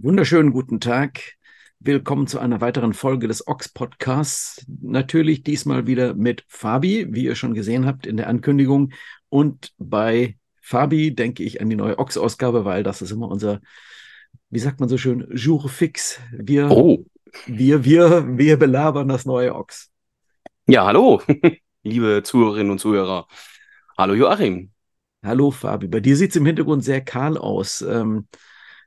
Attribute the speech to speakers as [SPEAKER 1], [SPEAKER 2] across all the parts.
[SPEAKER 1] Wunderschönen guten Tag. Willkommen zu einer weiteren Folge des Ox Podcasts. Natürlich diesmal wieder mit Fabi, wie ihr schon gesehen habt in der Ankündigung. Und bei Fabi denke ich an die neue Ox-Ausgabe, weil das ist immer unser, wie sagt man so schön, Jour fix. Wir, oh. wir, wir, wir belabern das neue Ox.
[SPEAKER 2] Ja, hallo, liebe Zuhörerinnen und Zuhörer. Hallo Joachim.
[SPEAKER 1] Hallo Fabi. Bei dir sieht es im Hintergrund sehr kahl aus. Ähm,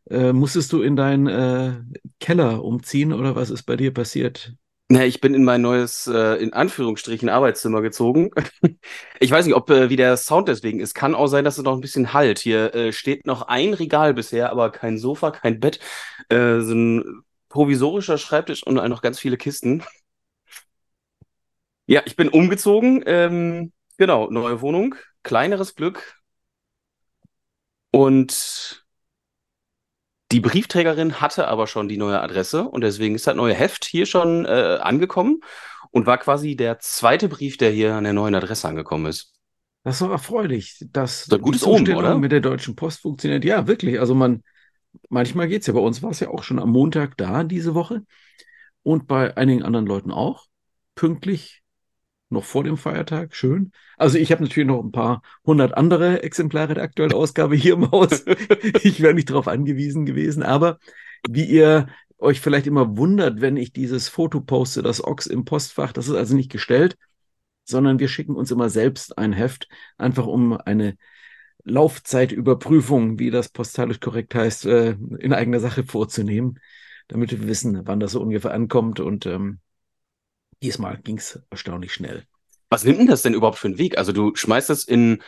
[SPEAKER 1] äh, musstest du in deinen äh, Keller umziehen oder was ist bei dir passiert?
[SPEAKER 2] Na, ich bin in mein neues, äh, in Anführungsstrichen, Arbeitszimmer gezogen. ich weiß nicht, ob äh, wie der Sound deswegen ist. Kann auch sein, dass es noch ein bisschen halt. Hier äh, steht noch ein Regal bisher, aber kein Sofa, kein Bett. Äh, so ein provisorischer Schreibtisch und noch ganz viele Kisten. Ja, ich bin umgezogen. Ähm, genau, neue Wohnung, kleineres Glück. Und die Briefträgerin hatte aber schon die neue Adresse und deswegen ist das neue Heft hier schon äh, angekommen und war quasi der zweite Brief, der hier an der neuen Adresse angekommen ist.
[SPEAKER 1] Das ist doch erfreulich, dass
[SPEAKER 2] das gutes Omen, oder?
[SPEAKER 1] mit der Deutschen Post funktioniert. Ja, wirklich. Also man, manchmal geht es ja. Bei uns war es ja auch schon am Montag da diese Woche und bei einigen anderen Leuten auch. Pünktlich noch vor dem Feiertag. Schön. Also ich habe natürlich noch ein paar hundert andere Exemplare der aktuellen Ausgabe hier im Haus. ich wäre nicht darauf angewiesen gewesen. Aber wie ihr euch vielleicht immer wundert, wenn ich dieses Foto poste, das Ochs im Postfach, das ist also nicht gestellt, sondern wir schicken uns immer selbst ein Heft, einfach um eine Laufzeitüberprüfung, wie das postalisch korrekt heißt, äh, in eigener Sache vorzunehmen, damit wir wissen, wann das so ungefähr ankommt und ähm, Diesmal ging es erstaunlich schnell.
[SPEAKER 2] Was nimmt denn das denn überhaupt für einen Weg? Also du schmeißt das in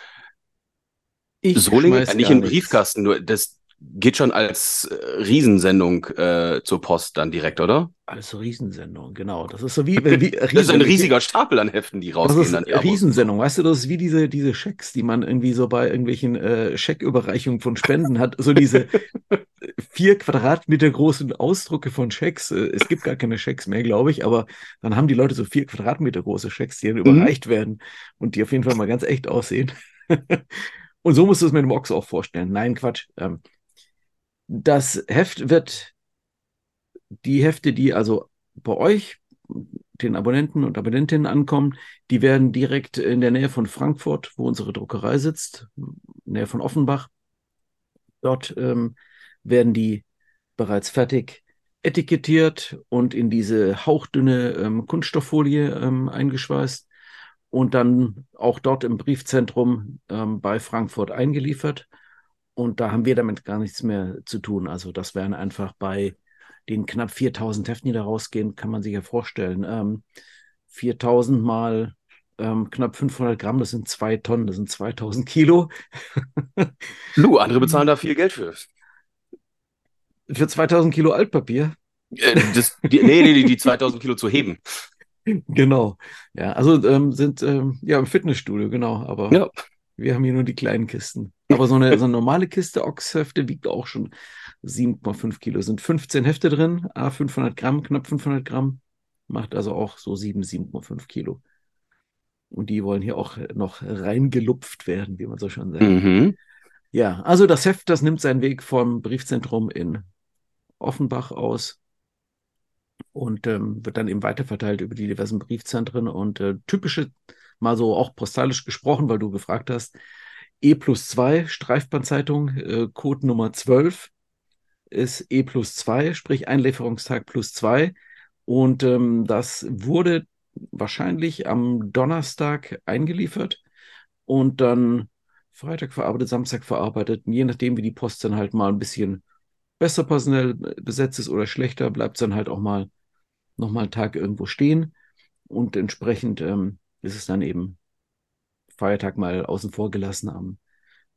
[SPEAKER 2] ich Solingen, nicht in Briefkasten, nur das geht schon als äh, Riesensendung äh, zur Post dann direkt, oder?
[SPEAKER 1] Als Riesensendung, genau. Das ist so wie, wie
[SPEAKER 2] das ist ein riesiger Stapel an Heften, die rausgehen.
[SPEAKER 1] Das ist Riesensendung, weißt du, das ist wie diese, diese Schecks, die man irgendwie so bei irgendwelchen äh, Schecküberreichungen von Spenden hat. So diese vier Quadratmeter großen Ausdrucke von Schecks. Äh, es gibt gar keine Schecks mehr, glaube ich, aber dann haben die Leute so vier Quadratmeter große Schecks, die dann mhm. überreicht werden und die auf jeden Fall mal ganz echt aussehen. und so musst du es mit dem Ochs auch vorstellen. Nein, Quatsch. Ähm, das Heft wird, die Hefte, die also bei euch, den Abonnenten und Abonnentinnen ankommen, die werden direkt in der Nähe von Frankfurt, wo unsere Druckerei sitzt, Nähe von Offenbach, dort ähm, werden die bereits fertig etikettiert und in diese hauchdünne ähm, Kunststofffolie ähm, eingeschweißt und dann auch dort im Briefzentrum ähm, bei Frankfurt eingeliefert. Und da haben wir damit gar nichts mehr zu tun. Also das wären einfach bei den knapp 4000 Heften, die da rausgehen, kann man sich ja vorstellen. Ähm, 4000 mal ähm, knapp 500 Gramm, das sind zwei Tonnen, das sind 2000 Kilo.
[SPEAKER 2] Lu, andere bezahlen da viel Geld für.
[SPEAKER 1] Für 2000 Kilo Altpapier?
[SPEAKER 2] Äh, das, die, nee, nee, die 2000 Kilo zu heben.
[SPEAKER 1] Genau. Ja, also ähm, sind ähm, ja im Fitnessstudio, genau. Aber ja. Wir haben hier nur die kleinen Kisten. Aber so eine, so eine normale Kiste Ochshefte wiegt auch schon 7,5 Kilo. Sind 15 Hefte drin, a 500 Gramm, knapp 500 Gramm. Macht also auch so 7, 7,5 Kilo. Und die wollen hier auch noch reingelupft werden, wie man so schon sagt. Mhm. Ja, also das Heft, das nimmt seinen Weg vom Briefzentrum in Offenbach aus und ähm, wird dann eben weiterverteilt über die diversen Briefzentren und äh, typische, mal so auch postalisch gesprochen, weil du gefragt hast, E plus 2 Streifbandzeitung, äh, Code Nummer 12 ist E plus 2, sprich Einlieferungstag plus 2 und ähm, das wurde wahrscheinlich am Donnerstag eingeliefert und dann Freitag verarbeitet, Samstag verarbeitet, je nachdem, wie die Post dann halt mal ein bisschen besser personell besetzt ist oder schlechter, bleibt es dann halt auch mal nochmal einen Tag irgendwo stehen. Und entsprechend ähm, ist es dann eben Feiertag mal außen vor gelassen. Am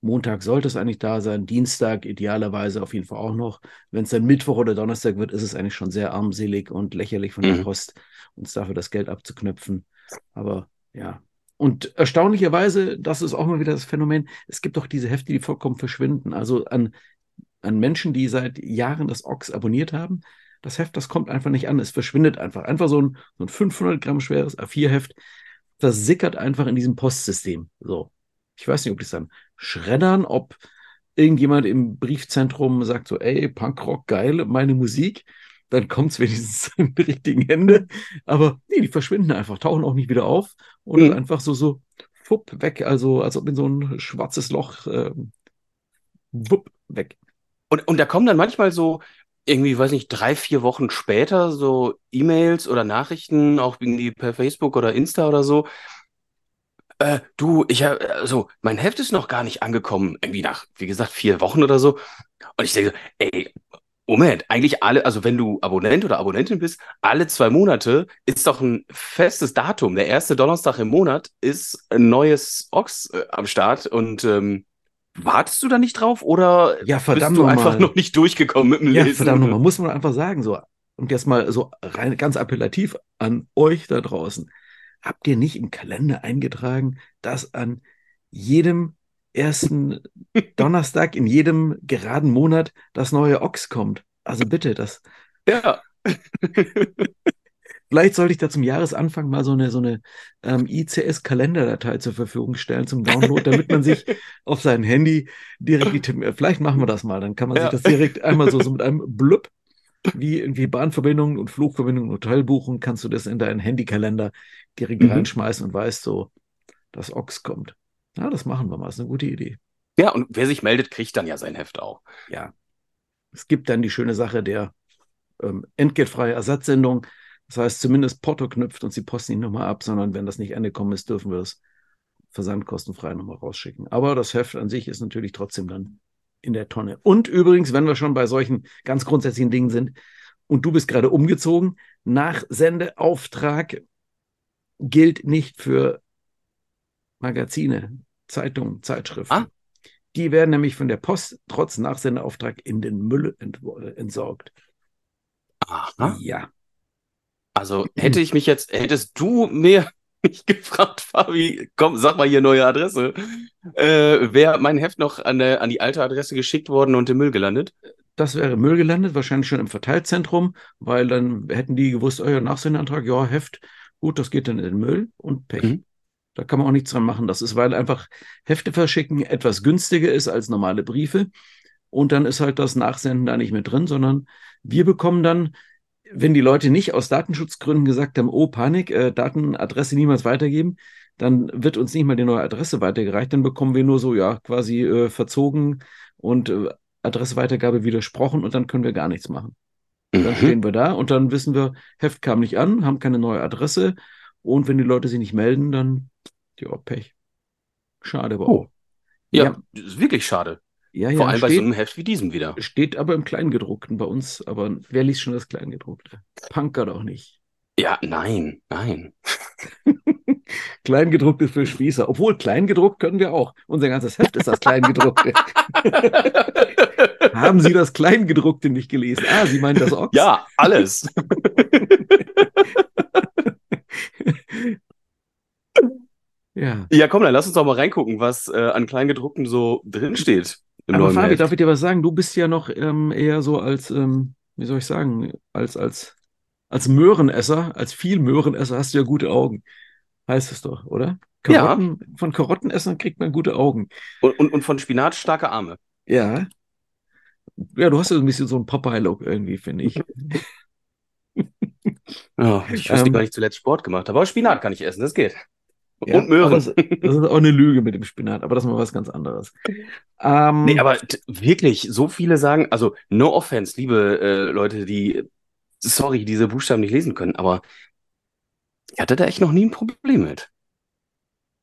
[SPEAKER 1] Montag sollte es eigentlich da sein, Dienstag idealerweise auf jeden Fall auch noch. Wenn es dann Mittwoch oder Donnerstag wird, ist es eigentlich schon sehr armselig und lächerlich von der mhm. Post, uns dafür das Geld abzuknöpfen. Aber ja. Und erstaunlicherweise, das ist auch mal wieder das Phänomen, es gibt doch diese Hefte, die vollkommen verschwinden. Also an an Menschen, die seit Jahren das Ox abonniert haben. Das Heft, das kommt einfach nicht an. Es verschwindet einfach. Einfach so ein, so ein 500 Gramm schweres A4-Heft, das sickert einfach in diesem Postsystem. So. Ich weiß nicht, ob die es dann schreddern, ob irgendjemand im Briefzentrum sagt so, ey, Punkrock, geil, meine Musik, dann kommt es wenigstens in die richtigen Hände. Aber nee, die verschwinden einfach, tauchen auch nicht wieder auf und mhm. einfach so, so fupp weg, also als ob in so ein schwarzes Loch äh, wupp weg.
[SPEAKER 2] Und, und da kommen dann manchmal so, irgendwie, weiß nicht, drei, vier Wochen später so E-Mails oder Nachrichten, auch irgendwie per Facebook oder Insta oder so. Äh, du, ich habe, also mein Heft ist noch gar nicht angekommen, irgendwie nach, wie gesagt, vier Wochen oder so. Und ich denke, ey, Moment, eigentlich alle, also wenn du Abonnent oder Abonnentin bist, alle zwei Monate ist doch ein festes Datum. Der erste Donnerstag im Monat ist ein neues Ox äh, am Start und ähm, wartest du da nicht drauf oder
[SPEAKER 1] ja, verdammt
[SPEAKER 2] bist du einfach noch nicht durchgekommen mit dem
[SPEAKER 1] ja, Lesen? Verdammt nochmal, muss man einfach sagen, so. Und jetzt mal so rein ganz appellativ an euch da draußen. Habt ihr nicht im Kalender eingetragen, dass an jedem ersten Donnerstag in jedem geraden Monat das neue Ochs kommt? Also bitte, das.
[SPEAKER 2] Ja.
[SPEAKER 1] Vielleicht sollte ich da zum Jahresanfang mal so eine, so eine ähm, ICS-Kalenderdatei zur Verfügung stellen zum Download, damit man sich auf sein Handy direkt die Tim Vielleicht machen wir das mal, dann kann man ja. sich das direkt einmal so, so mit einem Blub, wie irgendwie Bahnverbindungen und Flugverbindungen und Hotelbuchungen, kannst du das in deinen Handykalender direkt mhm. reinschmeißen und weißt so, dass Ox kommt. Ja, das machen wir mal, das ist eine gute Idee.
[SPEAKER 2] Ja, und wer sich meldet, kriegt dann ja sein Heft auch.
[SPEAKER 1] Ja. Es gibt dann die schöne Sache der ähm, entgeltfreie Ersatzsendung. Das heißt, zumindest Porto knüpft uns die Post nicht nochmal ab, sondern wenn das nicht angekommen ist, dürfen wir das versandkostenfrei nochmal rausschicken. Aber das Heft an sich ist natürlich trotzdem dann in der Tonne. Und übrigens, wenn wir schon bei solchen ganz grundsätzlichen Dingen sind und du bist gerade umgezogen, Nachsendeauftrag gilt nicht für Magazine, Zeitungen, Zeitschriften. Ah. Die werden nämlich von der Post trotz Nachsendeauftrag in den Müll entsorgt.
[SPEAKER 2] Aha.
[SPEAKER 1] Ja.
[SPEAKER 2] Also hätte ich mich jetzt, hättest du mir mich gefragt, Fabi, komm, sag mal hier neue Adresse, äh, wäre mein Heft noch an, der, an die alte Adresse geschickt worden und im Müll gelandet?
[SPEAKER 1] Das wäre Müll gelandet, wahrscheinlich schon im Verteilzentrum, weil dann hätten die gewusst, euer Nachsendeantrag, ja, Heft, gut, das geht dann in den Müll und Pech. Mhm. Da kann man auch nichts dran machen. Das ist, weil einfach Hefte verschicken etwas günstiger ist als normale Briefe. Und dann ist halt das Nachsenden da nicht mit drin, sondern wir bekommen dann wenn die Leute nicht aus Datenschutzgründen gesagt haben, oh Panik, äh, Datenadresse niemals weitergeben, dann wird uns nicht mal die neue Adresse weitergereicht, dann bekommen wir nur so, ja, quasi äh, verzogen und äh, Adresseweitergabe widersprochen und dann können wir gar nichts machen. Mhm. Dann stehen wir da und dann wissen wir, Heft kam nicht an, haben keine neue Adresse und wenn die Leute sich nicht melden, dann, ja, Pech. Schade aber oh. auch.
[SPEAKER 2] Ja, ja, ist wirklich schade. Ja, ja, Vor allem steht, bei so einem Heft wie diesem wieder.
[SPEAKER 1] Steht aber im Kleingedruckten bei uns. Aber wer liest schon das Kleingedruckte? Punker doch nicht.
[SPEAKER 2] Ja, nein, nein.
[SPEAKER 1] Kleingedruckte für Spießer. Obwohl, Kleingedruckt können wir auch. Unser ganzes Heft ist das Kleingedruckte. Haben Sie das Kleingedruckte nicht gelesen? Ah, Sie meinen das Ochs?
[SPEAKER 2] Ja, alles. ja. Ja, komm, dann lass uns doch mal reingucken, was äh, an Kleingedruckten so drinsteht.
[SPEAKER 1] Aber Fabi, Heft. darf ich dir was sagen? Du bist ja noch ähm, eher so als, ähm, wie soll ich sagen, als, als, als Möhrenesser, als viel Möhrenesser hast du ja gute Augen. Heißt es doch, oder? Karotten, ja. Von Karottenessern kriegt man gute Augen.
[SPEAKER 2] Und, und, und von Spinat starke Arme.
[SPEAKER 1] Ja. Ja, du hast ja ein bisschen so einen Popeye-Look irgendwie, finde ich.
[SPEAKER 2] oh, ich ähm, gar nicht zuletzt Sport gemacht habe, aber Spinat kann ich essen, das geht.
[SPEAKER 1] Ja, und Möhren. Das, das, ist auch eine Lüge mit dem Spinat, aber das ist mal was ganz anderes.
[SPEAKER 2] Ähm, nee, aber wirklich, so viele sagen, also no offense, liebe äh, Leute, die, sorry, diese Buchstaben nicht lesen können, aber ich hatte da echt noch nie ein Problem mit.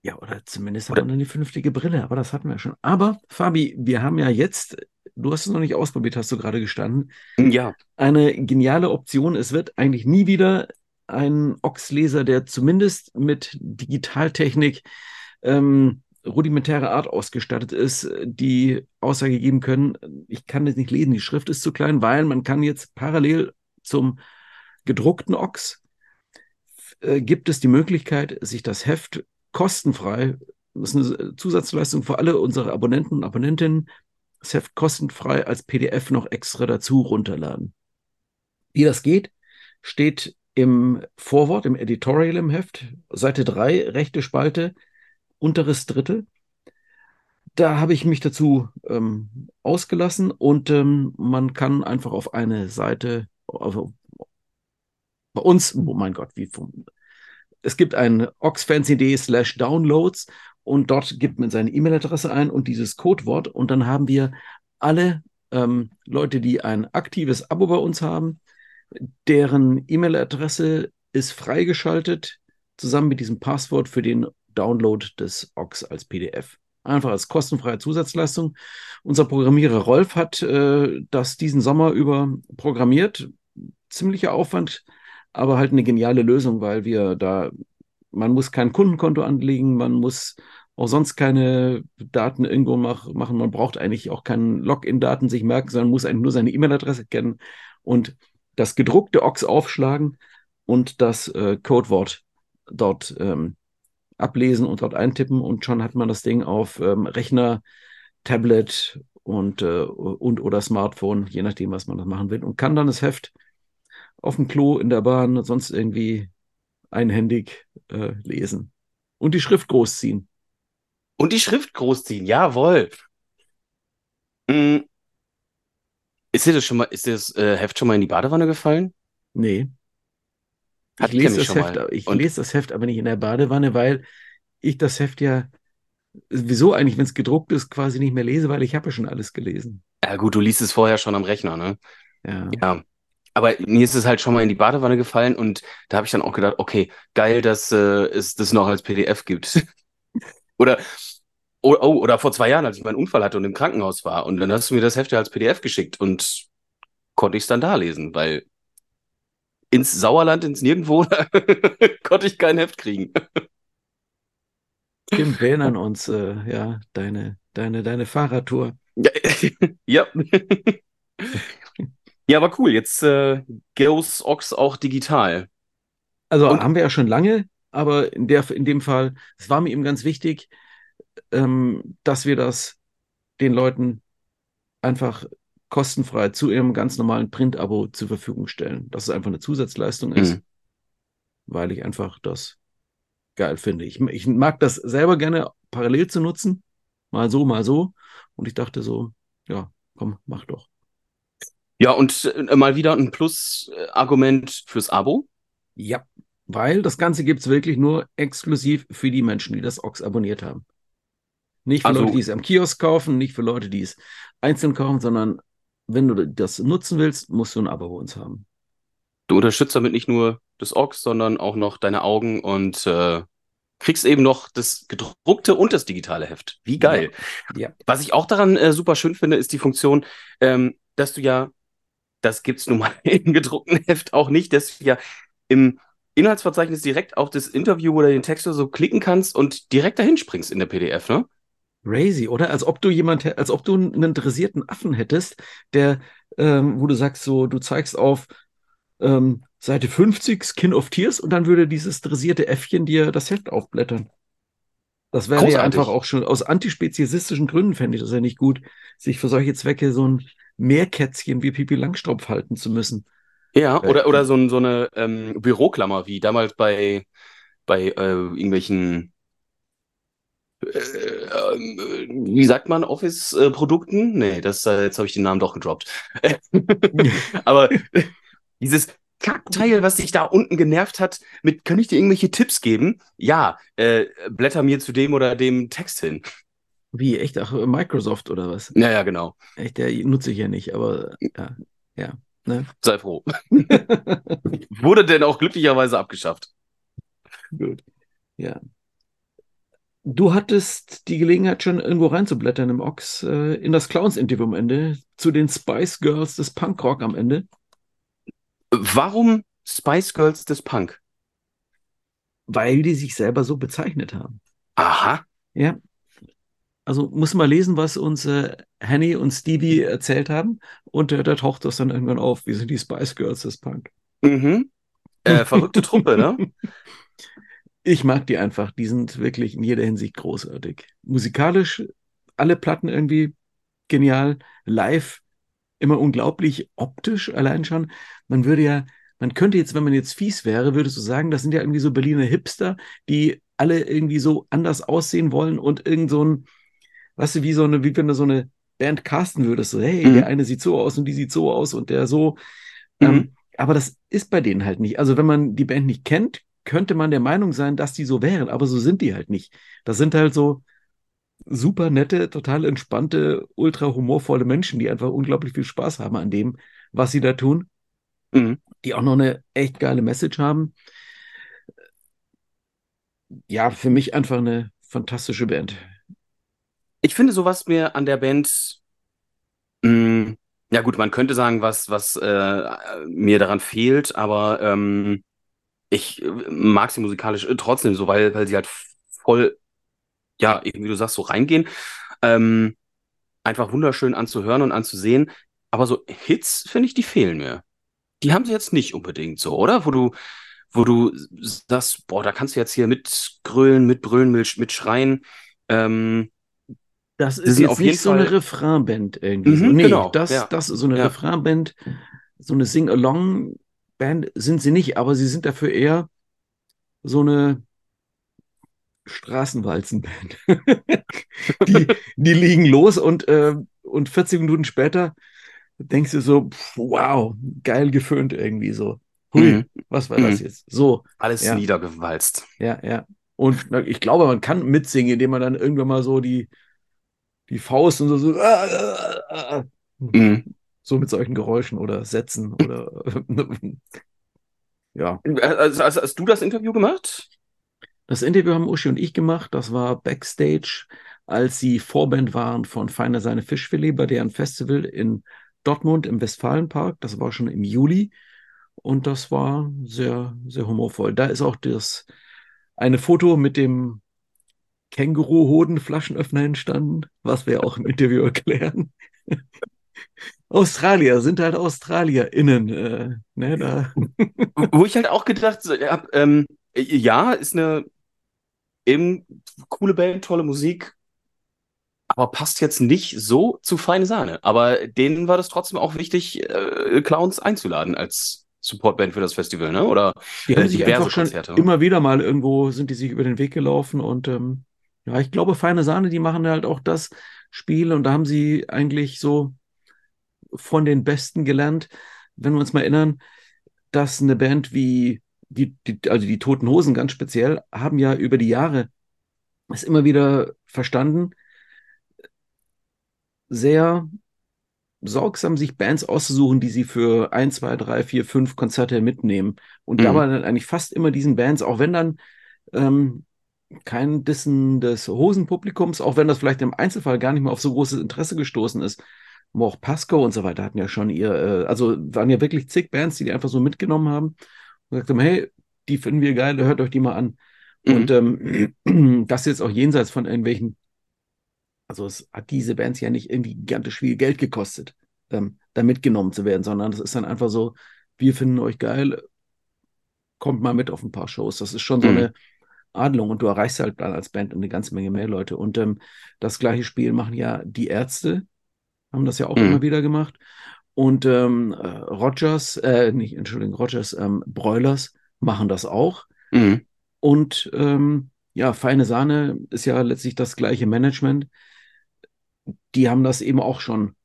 [SPEAKER 1] Ja, oder zumindest oder, hat man eine vernünftige Brille, aber das hatten wir schon. Aber Fabi, wir haben ja jetzt, du hast es noch nicht ausprobiert, hast du gerade gestanden.
[SPEAKER 2] Ja.
[SPEAKER 1] Eine geniale Option. Es wird eigentlich nie wieder ein Ox-Leser, der zumindest mit Digitaltechnik ähm, rudimentäre Art ausgestattet ist, die Aussage geben können, ich kann das nicht lesen, die Schrift ist zu klein, weil man kann jetzt parallel zum gedruckten Ox äh, gibt es die Möglichkeit, sich das Heft kostenfrei, das ist eine Zusatzleistung für alle unsere Abonnenten und Abonnentinnen, das Heft kostenfrei als PDF noch extra dazu runterladen. Wie das geht, steht im Vorwort, im Editorial im Heft, Seite 3, rechte Spalte, unteres Drittel. da habe ich mich dazu ähm, ausgelassen und ähm, man kann einfach auf eine Seite, also bei uns, oh mein Gott, wie es gibt ein oxfancy.de slash downloads und dort gibt man seine E-Mail-Adresse ein und dieses Codewort und dann haben wir alle ähm, Leute, die ein aktives Abo bei uns haben, deren E-Mail-Adresse ist freigeschaltet, zusammen mit diesem Passwort für den Download des Ox als PDF. Einfach als kostenfreie Zusatzleistung. Unser Programmierer Rolf hat äh, das diesen Sommer über programmiert. Ziemlicher Aufwand, aber halt eine geniale Lösung, weil wir da, man muss kein Kundenkonto anlegen, man muss auch sonst keine Daten irgendwo mach, machen. Man braucht eigentlich auch keine Login-Daten sich merken, sondern muss eigentlich nur seine E-Mail-Adresse kennen und das gedruckte Ox aufschlagen und das äh, Codewort dort ähm, ablesen und dort eintippen und schon hat man das Ding auf ähm, Rechner, Tablet und, äh, und oder Smartphone, je nachdem, was man da machen will und kann dann das Heft auf dem Klo, in der Bahn, sonst irgendwie einhändig äh, lesen und die Schrift großziehen.
[SPEAKER 2] Und die Schrift großziehen, jawohl. Mhm. Ist dir das schon mal, ist dir das äh, Heft schon mal in die Badewanne gefallen?
[SPEAKER 1] Nee. Ich, lese das, Heft, ich lese das Heft aber nicht in der Badewanne, weil ich das Heft ja wieso eigentlich, wenn es gedruckt ist, quasi nicht mehr lese, weil ich habe ja schon alles gelesen.
[SPEAKER 2] Ja gut, du liest es vorher schon am Rechner, ne?
[SPEAKER 1] Ja.
[SPEAKER 2] Ja. Aber mir ist es halt schon mal in die Badewanne gefallen und da habe ich dann auch gedacht, okay, geil, dass äh, es das noch als PDF gibt. oder, oh, oh, oder vor zwei Jahren, als ich meinen Unfall hatte und im Krankenhaus war und dann hast du mir das Heft ja als PDF geschickt und konnte ich es dann da lesen, weil ins Sauerland, ins Nirgendwo, konnte ich kein Heft kriegen.
[SPEAKER 1] Stimmt, wir erinnern uns, äh, ja, deine, deine, deine Fahrradtour.
[SPEAKER 2] ja. ja, aber cool. Jetzt äh, Geos Ox auch digital.
[SPEAKER 1] Also Und, haben wir ja schon lange, aber in, der, in dem Fall, es war mir eben ganz wichtig, ähm, dass wir das den Leuten einfach kostenfrei zu ihrem ganz normalen Print-Abo zur Verfügung stellen. Dass es einfach eine Zusatzleistung ist, mhm. weil ich einfach das geil finde. Ich, ich mag das selber gerne parallel zu nutzen. Mal so, mal so. Und ich dachte so, ja, komm, mach doch.
[SPEAKER 2] Ja, und äh, mal wieder ein Plus-Argument fürs Abo.
[SPEAKER 1] Ja, weil das Ganze gibt es wirklich nur exklusiv für die Menschen, die das Ox abonniert haben. Nicht für also, Leute, die es am Kiosk kaufen, nicht für Leute, die es einzeln kaufen, sondern wenn du das nutzen willst, musst du ein Abo bei uns haben.
[SPEAKER 2] Du unterstützt damit nicht nur das Ox, sondern auch noch deine Augen und äh, kriegst eben noch das gedruckte und das digitale Heft. Wie geil. Ja. ja. Was ich auch daran äh, super schön finde, ist die Funktion, ähm, dass du ja, das gibt es nun mal im gedruckten Heft auch nicht, dass du ja im Inhaltsverzeichnis direkt auf das Interview oder den Text oder so klicken kannst und direkt dahin springst in der PDF, ne?
[SPEAKER 1] Crazy, oder? Als ob du jemand, als ob du einen interessierten Affen hättest, der, ähm, wo du sagst, so, du zeigst auf ähm, Seite 50 Skin of Tears und dann würde dieses dressierte Äffchen dir das Heft aufblättern. Das wäre ja einfach auch schon aus antispeziesistischen Gründen, fände ich das ja nicht gut, sich für solche Zwecke so ein Meerkätzchen wie Pipi Langstrumpf halten zu müssen.
[SPEAKER 2] Ja, oder, oder so, so eine ähm, Büroklammer, wie damals bei, bei äh, irgendwelchen äh, wie sagt man, Office-Produkten? Nee, das, äh, jetzt habe ich den Namen doch gedroppt. Aber dieses Kackteil, was dich da unten genervt hat, mit, kann ich dir irgendwelche Tipps geben? Ja, äh, blätter mir zu dem oder dem Text hin.
[SPEAKER 1] Wie, echt? Ach, Microsoft oder was?
[SPEAKER 2] Ja, ja, genau.
[SPEAKER 1] Echt, der nutze ich ja nicht, aber ja, ja. Ne?
[SPEAKER 2] Sei froh. Wurde denn auch glücklicherweise abgeschafft.
[SPEAKER 1] Gut. Ja. Du hattest die Gelegenheit, schon irgendwo reinzublättern im Ox, äh, in das Clowns-Interview am Ende, zu den Spice Girls des Punkrock am Ende.
[SPEAKER 2] Warum Spice Girls des Punk?
[SPEAKER 1] Weil die sich selber so bezeichnet haben.
[SPEAKER 2] Aha.
[SPEAKER 1] Ja. Also muss man lesen, was uns äh, Henny und Stevie erzählt haben. Und äh, da taucht das dann irgendwann auf. Wir sind die Spice Girls des Punk.
[SPEAKER 2] Mhm. Äh, verrückte Truppe, ne?
[SPEAKER 1] ich mag die einfach. Die sind wirklich in jeder Hinsicht großartig. Musikalisch alle Platten irgendwie genial. Live immer unglaublich optisch allein schon. Man würde ja, man könnte jetzt, wenn man jetzt fies wäre, würdest du sagen, das sind ja irgendwie so Berliner Hipster, die alle irgendwie so anders aussehen wollen und irgend so ein weißt du, wie so eine, wie wenn du so eine Band casten würdest, so, hey, mhm. der eine sieht so aus und die sieht so aus und der so. Mhm. Ähm, aber das ist bei denen halt nicht. Also wenn man die Band nicht kennt, könnte man der Meinung sein, dass die so wären, aber so sind die halt nicht. Das sind halt so super nette, total entspannte, ultra humorvolle Menschen, die einfach unglaublich viel Spaß haben an dem, was sie da tun. Mhm. Die auch noch eine echt geile Message haben. Ja, für mich einfach eine fantastische Band.
[SPEAKER 2] Ich finde, so was mir an der Band, mm, ja gut, man könnte sagen, was, was äh, mir daran fehlt, aber ähm, ich mag sie musikalisch äh, trotzdem so, weil, weil sie halt voll, ja, wie du sagst, so reingehen. Ähm, einfach wunderschön anzuhören und anzusehen. Aber so Hits, finde ich, die fehlen mir. Die haben sie jetzt nicht unbedingt so, oder? Wo du, wo du sagst, boah, da kannst du jetzt hier mitgrölen, mitbrüllen, mit, mitschreien. Ähm,
[SPEAKER 1] das ist jetzt nicht so Fall... eine Refrainband irgendwie. Mhm, so. Nee, genau, das, ja. das ist so eine ja. Refrainband, so eine Sing-Along-Band sind sie nicht, aber sie sind dafür eher so eine Straßenwalzenband. die, die liegen los und, äh, und 40 Minuten später denkst du so, pff, wow, geil geföhnt irgendwie so. Hui, mhm. was war mhm. das jetzt? So.
[SPEAKER 2] Alles ja. niedergewalzt.
[SPEAKER 1] Ja, ja. Und ich glaube, man kann mitsingen, indem man dann irgendwann mal so die, die Faust und so, so, ah, ah, mhm. So mit solchen Geräuschen oder Sätzen oder
[SPEAKER 2] ja. Also, also, hast du das Interview gemacht?
[SPEAKER 1] Das Interview haben Uschi und ich gemacht. Das war Backstage, als sie Vorband waren von Feine Seine Fischfilet bei deren Festival in Dortmund im Westfalenpark. Das war schon im Juli. Und das war sehr, sehr humorvoll. Da ist auch das eine Foto mit dem Känguru-Hoden-Flaschenöffner entstanden, was wir auch im Interview erklären. Australier sind halt AustralierInnen. Äh, ne, da.
[SPEAKER 2] Wo ich halt auch gedacht habe, ähm, ja, ist eine eben coole Band, tolle Musik, aber passt jetzt nicht so zu Feine Sahne. Aber denen war das trotzdem auch wichtig, äh, Clowns einzuladen als Supportband für das Festival, ne? Oder
[SPEAKER 1] die haben äh, sich einfach schon Konzerte. immer wieder mal irgendwo sind die sich über den Weg gelaufen und ähm, ja, ich glaube, Feine Sahne, die machen halt auch das Spiel und da haben sie eigentlich so von den Besten gelernt, wenn wir uns mal erinnern, dass eine Band wie die, die, also die Toten Hosen ganz speziell, haben ja über die Jahre es immer wieder verstanden, sehr sorgsam sich Bands auszusuchen, die sie für ein, zwei, drei, vier, fünf Konzerte mitnehmen. Und mhm. dabei dann eigentlich fast immer diesen Bands, auch wenn dann ähm, kein Dissen des Hosenpublikums, auch wenn das vielleicht im Einzelfall gar nicht mehr auf so großes Interesse gestoßen ist, auch Pasco und so weiter hatten ja schon ihr, äh, also waren ja wirklich zig Bands, die die einfach so mitgenommen haben und gesagt haben, hey, die finden wir geil, hört euch die mal an. Mhm. Und ähm, das jetzt auch jenseits von irgendwelchen also es hat diese Bands ja nicht irgendwie gigantisch viel Geld gekostet, ähm, da mitgenommen zu werden, sondern es ist dann einfach so, wir finden euch geil, kommt mal mit auf ein paar Shows. Das ist schon so mhm. eine Adlung und du erreichst halt dann als Band eine ganze Menge mehr Leute. Und ähm, das gleiche Spiel machen ja die Ärzte, haben das ja auch mhm. immer wieder gemacht. Und ähm, äh, Rogers, äh, nicht, Entschuldigung, Rogers, ähm, Broilers machen das auch. Mhm. Und ähm, ja, feine Sahne ist ja letztlich das gleiche Management die haben das eben auch schon,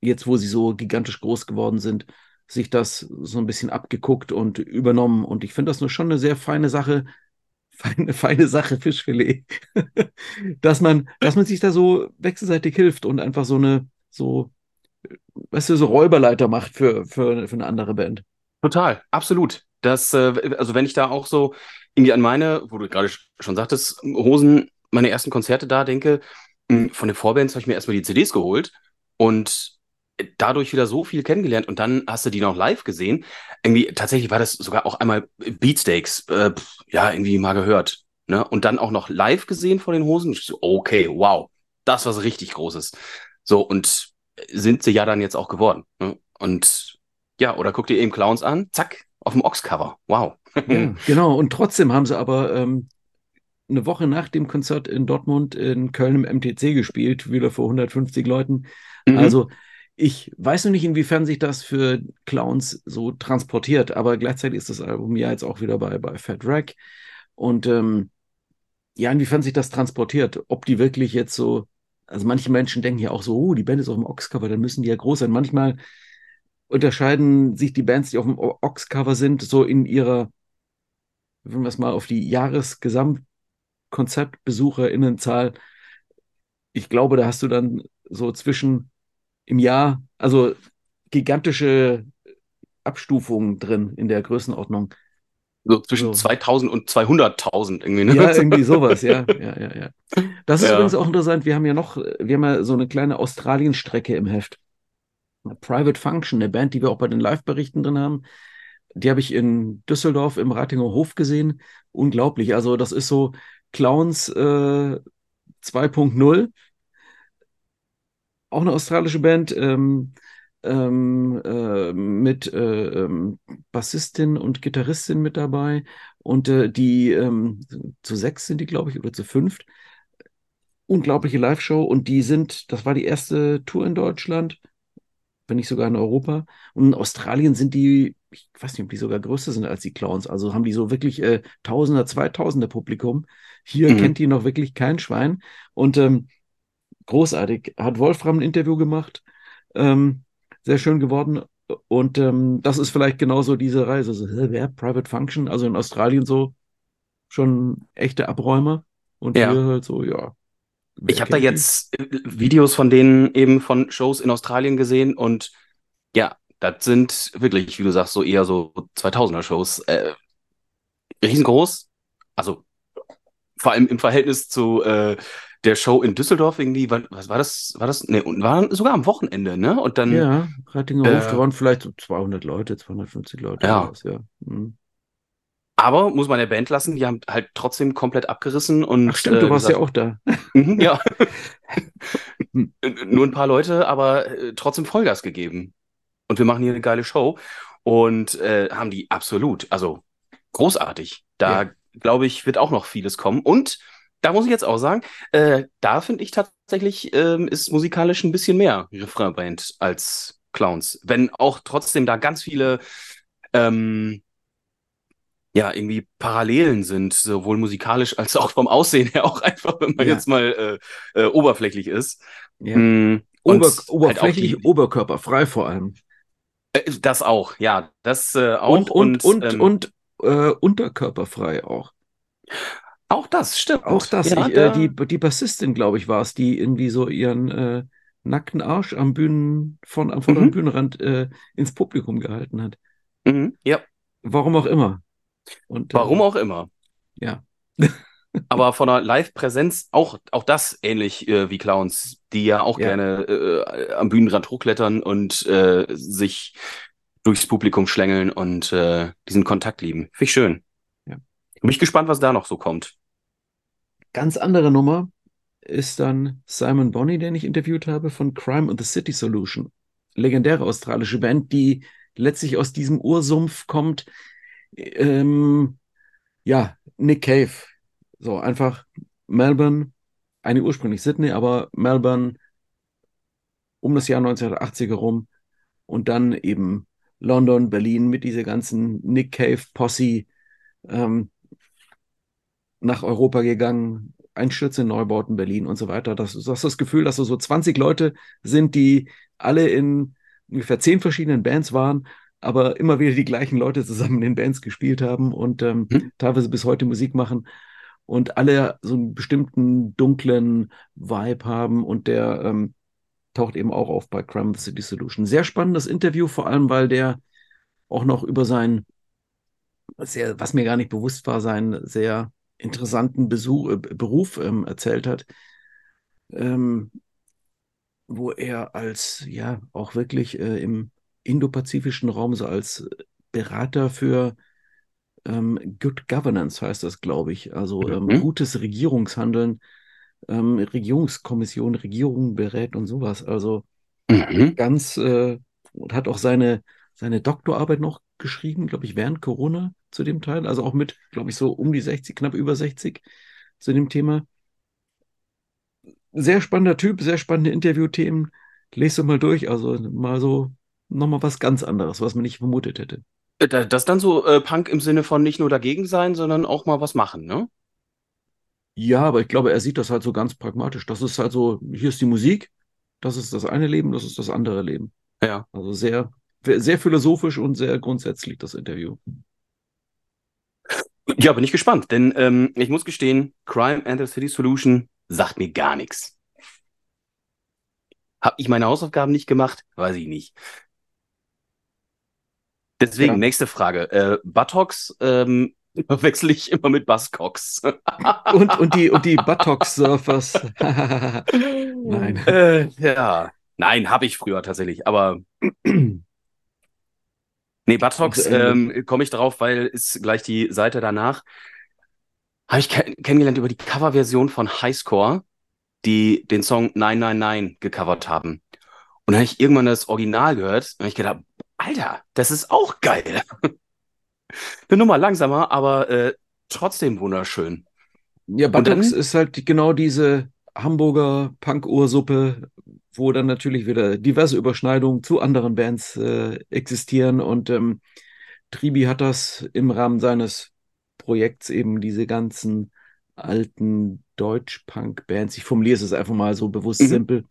[SPEAKER 1] jetzt wo sie so gigantisch groß geworden sind, sich das so ein bisschen abgeguckt und übernommen. Und ich finde das nur schon eine sehr feine Sache, feine, feine Sache, Fischfilet, dass man, dass man sich da so wechselseitig hilft und einfach so eine, so, weißt du, so Räuberleiter macht für, für, für eine andere Band.
[SPEAKER 2] Total, absolut. Das, äh, also wenn ich da auch so irgendwie an meine, wo du gerade schon sagtest, Hosen, meine ersten Konzerte da denke, hm, von den Vorbands habe ich mir erstmal die CDs geholt und dadurch wieder so viel kennengelernt und dann hast du die noch live gesehen. Irgendwie, tatsächlich war das sogar auch einmal Beatsteaks, äh, ja, irgendwie mal gehört. Ne? Und dann auch noch live gesehen vor den Hosen. Okay, wow, das war so richtig Großes. So, und sind sie ja dann jetzt auch geworden. Ne? Und ja, oder guck dir eben Clowns an, zack, auf dem Ox-Cover. Wow.
[SPEAKER 1] ja, genau, und trotzdem haben sie aber ähm, eine Woche nach dem Konzert in Dortmund in Köln im MTC gespielt, wieder vor 150 Leuten. Mhm. Also ich weiß noch nicht, inwiefern sich das für Clowns so transportiert, aber gleichzeitig ist das Album ja jetzt auch wieder bei, bei Fat Rack. Und ähm, ja, inwiefern sich das transportiert, ob die wirklich jetzt so also manche Menschen denken ja auch so, oh, die Band ist auf dem Ox-Cover, dann müssen die ja groß sein. Manchmal unterscheiden sich die Bands, die auf dem Ox-Cover sind, so in ihrer, wenn wir es mal auf die Jahresgesamtkonzertbesucherinnenzahl. Ich glaube, da hast du dann so zwischen im Jahr, also gigantische Abstufungen drin in der Größenordnung.
[SPEAKER 2] So zwischen so. 2000 und 200.000 irgendwie, ne?
[SPEAKER 1] Ja, irgendwie sowas, ja, ja, ja, ja. Das ist ja. übrigens auch interessant. Wir haben ja noch, wir haben ja so eine kleine Australien-Strecke im Heft. Private Function, eine Band, die wir auch bei den Live-Berichten drin haben. Die habe ich in Düsseldorf im Ratinger Hof gesehen. Unglaublich. Also, das ist so Clowns äh, 2.0. Auch eine australische Band. Ähm, ähm, äh, mit äh, ähm, Bassistin und Gitarristin mit dabei. Und äh, die ähm, zu sechs sind die, glaube ich, oder zu fünft. Unglaubliche Live-Show. Und die sind, das war die erste Tour in Deutschland, wenn nicht sogar in Europa. Und in Australien sind die, ich weiß nicht, ob die sogar größer sind als die Clowns. Also haben die so wirklich äh, Tausender, Zweitausender Publikum. Hier mhm. kennt die noch wirklich kein Schwein. Und ähm, großartig. Hat Wolfram ein Interview gemacht. Ähm, sehr schön geworden. Und ähm, das ist vielleicht genauso diese Reise. So, wer? Private Function? Also in Australien so schon echte Abräumer. Und ja. hier halt so, ja.
[SPEAKER 2] Ich habe da jetzt die? Videos von denen eben von Shows in Australien gesehen und ja, das sind wirklich, wie du sagst, so eher so 2000er Shows. Äh, riesengroß. Also vor allem im Verhältnis zu äh, der Show in Düsseldorf irgendwie, was war das? War das? Ne, war sogar am Wochenende, ne? Und dann.
[SPEAKER 1] Ja, Rattinger äh, Hof, da waren vielleicht so 200 Leute, 250 Leute.
[SPEAKER 2] Ja. Was, ja. Mhm. Aber muss man der Band lassen, die haben halt trotzdem komplett abgerissen und.
[SPEAKER 1] Ach stimmt, äh, du warst gesagt, ja auch da.
[SPEAKER 2] Mhm, ja. Nur ein paar Leute, aber äh, trotzdem Vollgas gegeben. Und wir machen hier eine geile Show. Und äh, haben die absolut, also großartig. Da ja. glaube ich, wird auch noch vieles kommen. Und da muss ich jetzt auch sagen, äh, da finde ich tatsächlich, ähm, ist musikalisch ein bisschen mehr Refrainband als Clowns. Wenn auch trotzdem da ganz viele, ähm, ja, irgendwie Parallelen sind, sowohl musikalisch als auch vom Aussehen her, auch einfach, wenn man ja. jetzt mal äh, äh, oberflächlich ist.
[SPEAKER 1] Ja. Mm, Ober halt oberflächlich, halt die, oberkörperfrei vor allem.
[SPEAKER 2] Äh, das auch, ja, das äh, auch.
[SPEAKER 1] Und, und, und, ähm, und, äh, unterkörperfrei auch.
[SPEAKER 2] Auch das, stimmt.
[SPEAKER 1] Auch das. Ja, ich, äh, die, die Bassistin, glaube ich, war es, die irgendwie so ihren äh, nackten Arsch am Bühnen, von, am vorderen mhm. Bühnenrand äh, ins Publikum gehalten hat.
[SPEAKER 2] Mhm. Ja.
[SPEAKER 1] Warum auch immer.
[SPEAKER 2] Und, Warum äh, auch immer.
[SPEAKER 1] Ja.
[SPEAKER 2] Aber von der Live-Präsenz auch, auch das ähnlich äh, wie Clowns, die ja auch ja. gerne äh, am Bühnenrand hochklettern und sich durchs Publikum schlängeln und diesen Kontakt lieben. Finde ich schön. Ja. Bin ich gespannt, was da noch so kommt.
[SPEAKER 1] Ganz andere Nummer ist dann Simon Bonney, den ich interviewt habe, von Crime and the City Solution. Legendäre australische Band, die letztlich aus diesem Ursumpf kommt. Ähm, ja, Nick Cave. So einfach Melbourne, eine ursprünglich Sydney, aber Melbourne um das Jahr 1980 herum und dann eben London, Berlin mit dieser ganzen Nick Cave Posse. Ähm, nach Europa gegangen, Einstürze in Neubauten, Berlin und so weiter. Das, du hast das Gefühl, dass so 20 Leute sind, die alle in ungefähr zehn verschiedenen Bands waren, aber immer wieder die gleichen Leute zusammen in den Bands gespielt haben und ähm, hm. teilweise bis heute Musik machen und alle so einen bestimmten dunklen Vibe haben und der ähm, taucht eben auch auf bei Crime City Solution. Sehr spannendes Interview, vor allem weil der auch noch über sein, sehr, was mir gar nicht bewusst war, sein sehr interessanten Besuch, äh, Beruf ähm, erzählt hat, ähm, wo er als, ja, auch wirklich äh, im indopazifischen Raum so als Berater für ähm, Good Governance heißt das, glaube ich, also ähm, mhm. gutes Regierungshandeln, ähm, Regierungskommission, Regierungen berät und sowas. Also mhm. ganz äh, und hat auch seine, seine Doktorarbeit noch geschrieben, glaube ich, während Corona zu dem Teil. Also auch mit, glaube ich, so um die 60, knapp über 60 zu dem Thema. Sehr spannender Typ, sehr spannende Interviewthemen. Lest du mal durch. Also mal so nochmal was ganz anderes, was man nicht vermutet hätte.
[SPEAKER 2] Äh, das dann so äh, Punk im Sinne von nicht nur dagegen sein, sondern auch mal was machen, ne?
[SPEAKER 1] Ja, aber ich glaube, er sieht das halt so ganz pragmatisch. Das ist halt so, hier ist die Musik, das ist das eine Leben, das ist das andere Leben.
[SPEAKER 2] Ja.
[SPEAKER 1] Also sehr, sehr philosophisch und sehr grundsätzlich das Interview.
[SPEAKER 2] Ja, bin ich gespannt, denn ähm, ich muss gestehen, Crime and the City Solution sagt mir gar nichts. Hab ich meine Hausaufgaben nicht gemacht? Weiß ich nicht. Deswegen, ja. nächste Frage. Äh, Buttocks ähm, wechsle ich immer mit Buzzcocks.
[SPEAKER 1] und, und die, und die Buttocks-Surfers. Nein.
[SPEAKER 2] Äh, ja. Nein, habe ich früher tatsächlich, aber. nee, Buttocks ähm, komme ich drauf, weil ist gleich die Seite danach. Habe ich kennengelernt über die Coverversion von Highscore, die den Song 999 gecovert haben. Und dann habe ich irgendwann das Original gehört und habe ich gedacht, Alter, das ist auch geil. Eine Nummer langsamer, aber äh, trotzdem wunderschön.
[SPEAKER 1] Ja, Buttocks ist halt genau diese Hamburger Punk-Ursuppe, wo dann natürlich wieder diverse Überschneidungen zu anderen Bands äh, existieren. Und ähm, Tribi hat das im Rahmen seines Projekts eben diese ganzen alten Deutsch-Punk-Bands. Ich formuliere es einfach mal so bewusst mhm. simpel.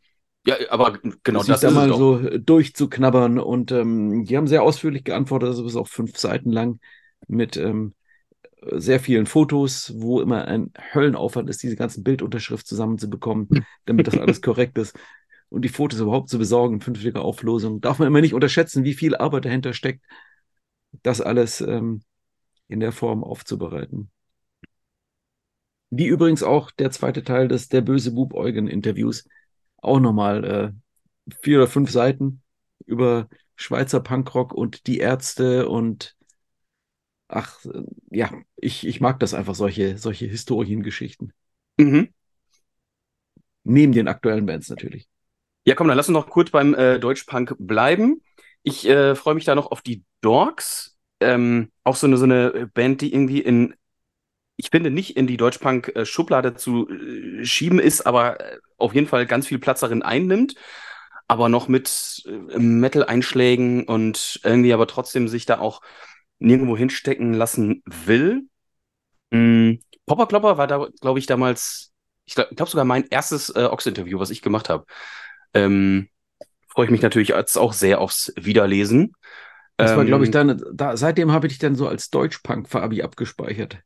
[SPEAKER 2] Ja, aber genau
[SPEAKER 1] das da mal so durchzuknabbern und ähm, die haben sehr ausführlich geantwortet, also bis auch fünf Seiten lang mit ähm, sehr vielen Fotos, wo immer ein Höllenaufwand ist, diese ganzen Bildunterschrift zusammenzubekommen, damit das alles korrekt ist. Und die Fotos überhaupt zu besorgen in fünftiger Auflösung. Darf man immer nicht unterschätzen, wie viel Arbeit dahinter steckt, das alles ähm, in der Form aufzubereiten. Wie übrigens auch der zweite Teil des Der böse Bub Eugen Interviews, auch nochmal äh, vier oder fünf Seiten über Schweizer Punkrock und die Ärzte und ach, ja, ich, ich mag das einfach, solche, solche Historiengeschichten. Mhm. Neben den aktuellen Bands natürlich.
[SPEAKER 2] Ja, komm, dann lass uns noch kurz beim äh, Deutschpunk bleiben. Ich äh, freue mich da noch auf die Dorks. Ähm, auch so eine, so eine Band, die irgendwie in ich finde, nicht in die Deutschpunk-Schublade zu äh, schieben ist, aber äh, auf jeden Fall ganz viel Platz darin einnimmt, aber noch mit äh, Metal-Einschlägen und irgendwie aber trotzdem sich da auch nirgendwo hinstecken lassen will. Mhm. Popper Klopper war da, glaube ich, damals, ich glaube glaub sogar mein erstes äh, Ox-Interview, was ich gemacht habe. Ähm, Freue ich mich natürlich jetzt auch sehr aufs Wiederlesen.
[SPEAKER 1] Das war, glaube ich, ähm, dann, da, seitdem habe ich dich dann so als Deutschpunk-Fabi abgespeichert.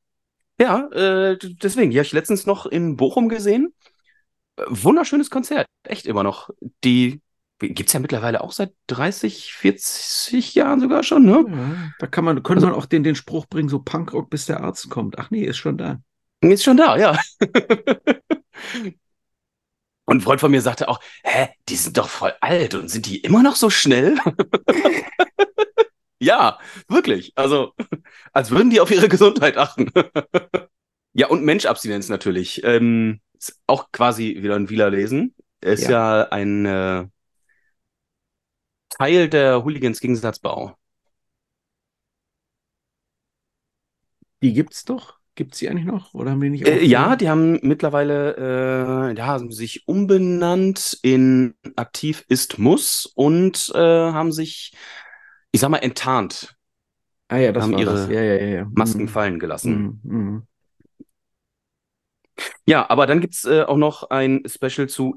[SPEAKER 2] Ja, äh, deswegen, die habe ich letztens noch in Bochum gesehen. Äh, wunderschönes Konzert, echt immer noch. Die gibt es ja mittlerweile auch seit 30, 40 Jahren sogar schon, ne?
[SPEAKER 1] Ja, da kann man, könnte also, man auch den, den Spruch bringen, so Punkrock, bis der Arzt kommt. Ach nee, ist schon da.
[SPEAKER 2] Ist schon da, ja. Und ein Freund von mir sagte auch, hä, die sind doch voll alt und sind die immer noch so schnell? Ja, wirklich. Also, als würden die auf ihre Gesundheit achten. ja, und Menschabstinenz natürlich. Ähm, ist auch quasi wieder ein Wieler lesen. Ist ja, ja ein äh, Teil der Hooligans-Gegensatzbau.
[SPEAKER 1] Die gibt's doch. Gibt es die eigentlich noch? Oder haben die nicht
[SPEAKER 2] äh, Ja, die haben mittlerweile äh, ja, haben sich umbenannt in Aktiv ist Muss und äh, haben sich ich sag mal, enttarnt.
[SPEAKER 1] Ah ja, das
[SPEAKER 2] haben
[SPEAKER 1] war
[SPEAKER 2] ihre
[SPEAKER 1] das. Ja, ja, ja,
[SPEAKER 2] Masken mhm. fallen gelassen. Mhm, mhm. Ja, aber dann gibt es äh, auch noch ein Special zu,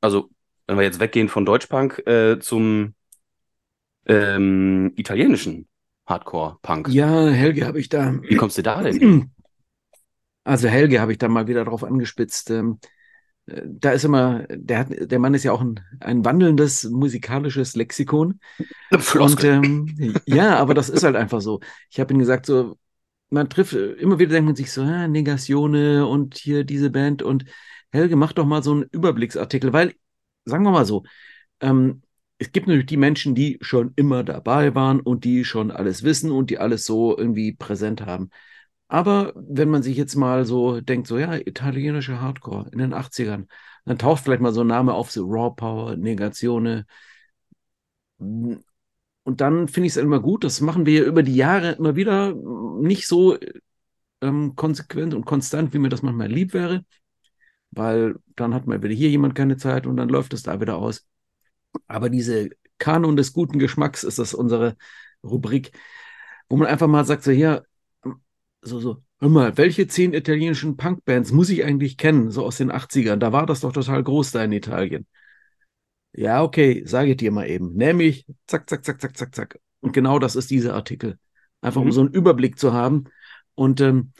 [SPEAKER 2] also wenn wir jetzt weggehen von Deutschpunk äh, zum ähm, italienischen Hardcore-Punk.
[SPEAKER 1] Ja, Helge habe ich da.
[SPEAKER 2] Wie kommst du da denn?
[SPEAKER 1] Also Helge habe ich da mal wieder drauf angespitzt. Ähm, da ist immer, der, hat, der Mann ist ja auch ein, ein wandelndes musikalisches Lexikon. Und ähm, ja, aber das ist halt einfach so. Ich habe ihm gesagt, so, man trifft, immer wieder denkt man sich so, ah, Negatione und hier diese Band und Helge, mach doch mal so einen Überblicksartikel, weil, sagen wir mal so, ähm, es gibt natürlich die Menschen, die schon immer dabei waren und die schon alles wissen und die alles so irgendwie präsent haben. Aber wenn man sich jetzt mal so denkt, so ja, italienische Hardcore in den 80ern, dann taucht vielleicht mal so ein Name auf, so Raw Power, Negatione. Und dann finde ich es immer gut, das machen wir über die Jahre immer wieder nicht so ähm, konsequent und konstant, wie mir das manchmal lieb wäre, weil dann hat mal wieder hier jemand keine Zeit und dann läuft es da wieder aus. Aber diese Kanon des guten Geschmacks ist das unsere Rubrik, wo man einfach mal sagt, so hier, so, so hör mal, welche zehn italienischen Punkbands muss ich eigentlich kennen, so aus den 80ern? Da war das doch total groß da in Italien. Ja, okay, sage ich dir mal eben. Nämlich, zack, zack, zack, zack, zack, zack. Und genau das ist dieser Artikel. Einfach mhm. um so einen Überblick zu haben. Und ähm,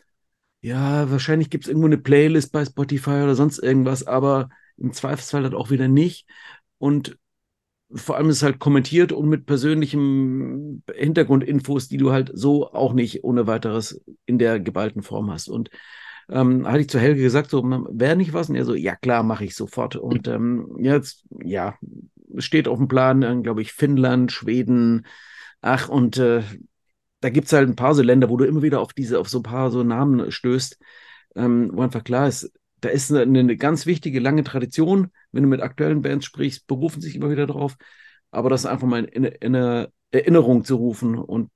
[SPEAKER 1] ja, wahrscheinlich gibt es irgendwo eine Playlist bei Spotify oder sonst irgendwas, aber im Zweifelsfall halt auch wieder nicht. Und vor allem ist es halt kommentiert und mit persönlichen Hintergrundinfos, die du halt so auch nicht ohne weiteres in der geballten Form hast. Und ähm, hatte ich zu Helge gesagt, so, wäre nicht was? Und er so, ja klar, mache ich sofort. Und ähm, jetzt, ja, steht auf dem Plan, glaube ich, Finnland, Schweden, ach, und äh, da gibt es halt ein paar so Länder, wo du immer wieder auf diese, auf so ein paar so Namen stößt, ähm, wo einfach klar ist, da ist eine, eine, ganz wichtige, lange Tradition. Wenn du mit aktuellen Bands sprichst, berufen sich immer wieder drauf. Aber das einfach mal in, in eine Erinnerung zu rufen und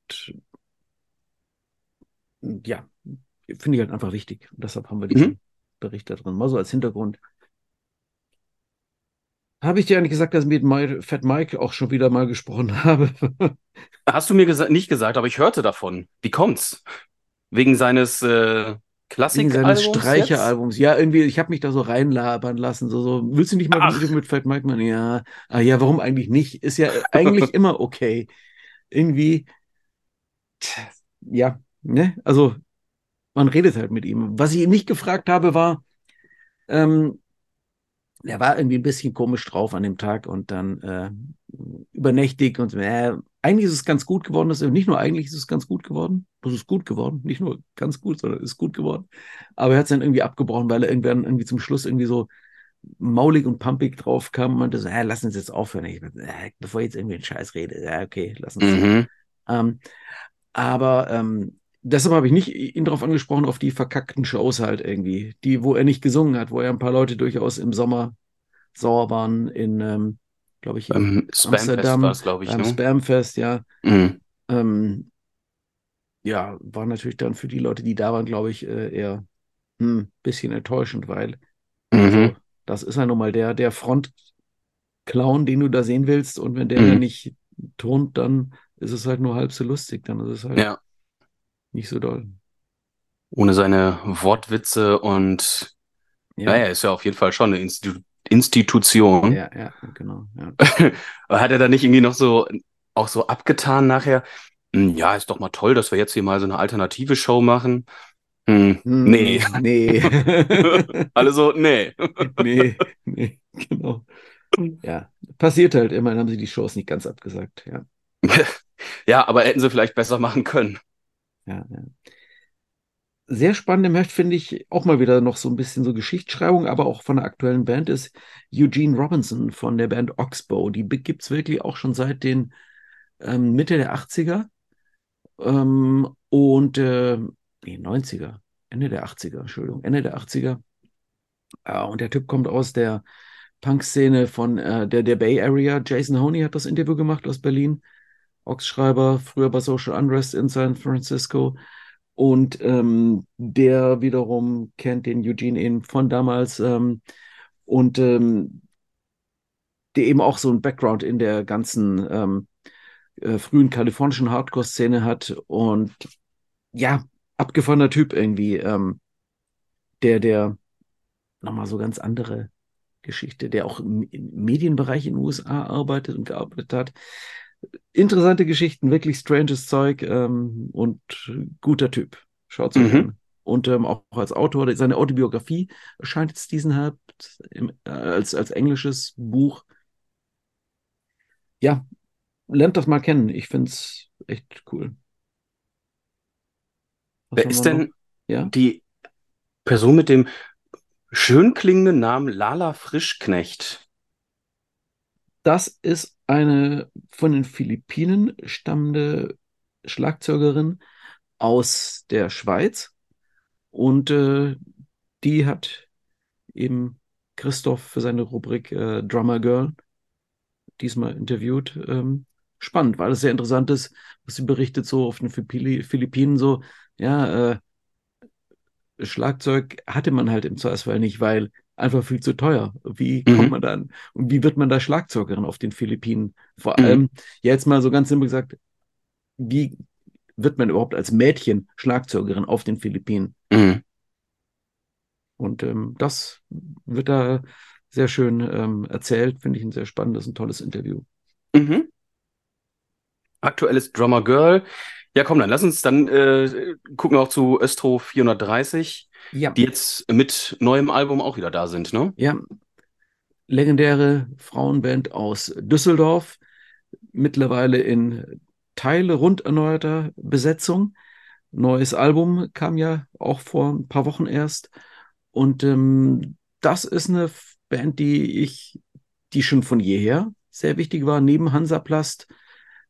[SPEAKER 1] ja, finde ich halt einfach wichtig. Und deshalb haben wir diesen mhm. Bericht da drin. Mal so als Hintergrund. Habe ich dir eigentlich gesagt, dass ich mit Fat Mike auch schon wieder mal gesprochen habe?
[SPEAKER 2] Hast du mir gesa nicht gesagt, aber ich hörte davon. Wie kommt's? Wegen seines äh, Klassik
[SPEAKER 1] seines Streicheralbums. Ja, irgendwie, ich habe mich da so reinlabern lassen. So, so, willst du nicht mal
[SPEAKER 2] Ach.
[SPEAKER 1] mit Fat Mike? Ja, ah, ja, warum eigentlich nicht? Ist ja eigentlich immer okay. Irgendwie, ja, ne? Also man redet halt mit ihm. Was ich ihn nicht gefragt habe, war, ähm, er war irgendwie ein bisschen komisch drauf an dem Tag und dann äh, übernächtig und äh, eigentlich ist es ganz gut geworden. Das, nicht nur eigentlich ist es ganz gut geworden, das ist gut geworden, nicht nur ganz gut, sondern ist gut geworden. Aber er hat es dann irgendwie abgebrochen, weil er irgendwann irgendwie zum Schluss irgendwie so maulig und pumpig drauf kam und meinte so, äh, lass uns jetzt aufhören. Ich, äh, bevor ich jetzt irgendwie einen Scheiß rede, ja, okay, lass uns.
[SPEAKER 2] Mhm.
[SPEAKER 1] Ähm, aber ähm, deshalb habe ich nicht ihn darauf angesprochen, auf die verkackten Shows halt irgendwie, die, wo er nicht gesungen hat, wo er ein paar Leute durchaus im Sommer sauer waren in, ähm, glaube ich,
[SPEAKER 2] in Amsterdam,
[SPEAKER 1] glaube ich, beim ne? Spamfest, ja.
[SPEAKER 2] Mhm.
[SPEAKER 1] Ähm, ja, war natürlich dann für die Leute, die da waren, glaube ich, äh, eher ein hm, bisschen enttäuschend, weil
[SPEAKER 2] mhm. also,
[SPEAKER 1] das ist ja nun mal der, der Front-Clown, den du da sehen willst und wenn der mhm. dann nicht turnt, dann ist es halt nur halb so lustig, dann ist es halt
[SPEAKER 2] ja
[SPEAKER 1] nicht so doll.
[SPEAKER 2] Ohne seine Wortwitze und ja, naja, ist ja auf jeden Fall schon eine Institu Institution.
[SPEAKER 1] Ja, ja, genau. Ja.
[SPEAKER 2] Hat er da nicht irgendwie noch so auch so abgetan nachher? Hm, ja, ist doch mal toll, dass wir jetzt hier mal so eine alternative Show machen. Hm, hm, nee.
[SPEAKER 1] Nee.
[SPEAKER 2] Alle so, nee.
[SPEAKER 1] nee, nee, genau. Ja, passiert halt. Immerhin haben sie die Shows nicht ganz abgesagt, ja.
[SPEAKER 2] ja, aber hätten sie vielleicht besser machen können.
[SPEAKER 1] Ja, ja. Sehr spannend im Heft finde ich auch mal wieder noch so ein bisschen so Geschichtsschreibung, aber auch von der aktuellen Band ist Eugene Robinson von der Band Oxbow. Die gibt es wirklich auch schon seit den ähm, Mitte der 80er ähm, und äh, nee, 90er, Ende der 80er, Entschuldigung, Ende der 80er. Äh, und der Typ kommt aus der Punk-Szene von äh, der, der Bay Area. Jason Honey hat das Interview gemacht aus Berlin. Ox-Schreiber, früher bei Social Unrest in San Francisco. Und ähm, der wiederum kennt den Eugene eben von damals ähm, und ähm, der eben auch so ein Background in der ganzen ähm, äh, frühen kalifornischen Hardcore-Szene hat. Und ja, abgefahrener Typ irgendwie, ähm, der, der nochmal so ganz andere Geschichte, der auch im Medienbereich in den USA arbeitet und gearbeitet hat interessante Geschichten, wirklich stranges Zeug ähm, und guter Typ. Schaut mhm. an. Und ähm, auch als Autor, seine Autobiografie erscheint jetzt diesen Herbst im, äh, als, als englisches Buch. Ja, lernt das mal kennen. Ich finde es echt cool.
[SPEAKER 2] Was Wer ist denn ja? die Person mit dem schön klingenden Namen Lala Frischknecht?
[SPEAKER 1] Das ist eine von den Philippinen stammende Schlagzeugerin aus der Schweiz. Und äh, die hat eben Christoph für seine Rubrik äh, Drummer Girl diesmal interviewt. Ähm, spannend, weil es sehr interessant ist, was sie berichtet, so auf den Philippinen, so, ja, äh, Schlagzeug hatte man halt im Zweifelsfall nicht, weil einfach viel zu teuer. Wie kommt mhm. man dann und wie wird man da Schlagzeugerin auf den Philippinen? Vor mhm. allem, jetzt mal so ganz simpel gesagt, wie wird man überhaupt als Mädchen Schlagzeugerin auf den Philippinen? Mhm. Und ähm, das wird da sehr schön ähm, erzählt, finde ich ein sehr spannendes und tolles Interview. Mhm.
[SPEAKER 2] Aktuelles Drummer Girl. Ja, komm, dann lass uns dann äh, gucken auch zu Östro 430, ja. die jetzt mit neuem Album auch wieder da sind, ne?
[SPEAKER 1] Ja. Legendäre Frauenband aus Düsseldorf, mittlerweile in Teile rund erneuerter Besetzung. Neues Album kam ja auch vor ein paar Wochen erst. Und ähm, das ist eine Band, die ich, die schon von jeher sehr wichtig war, neben Hansaplast,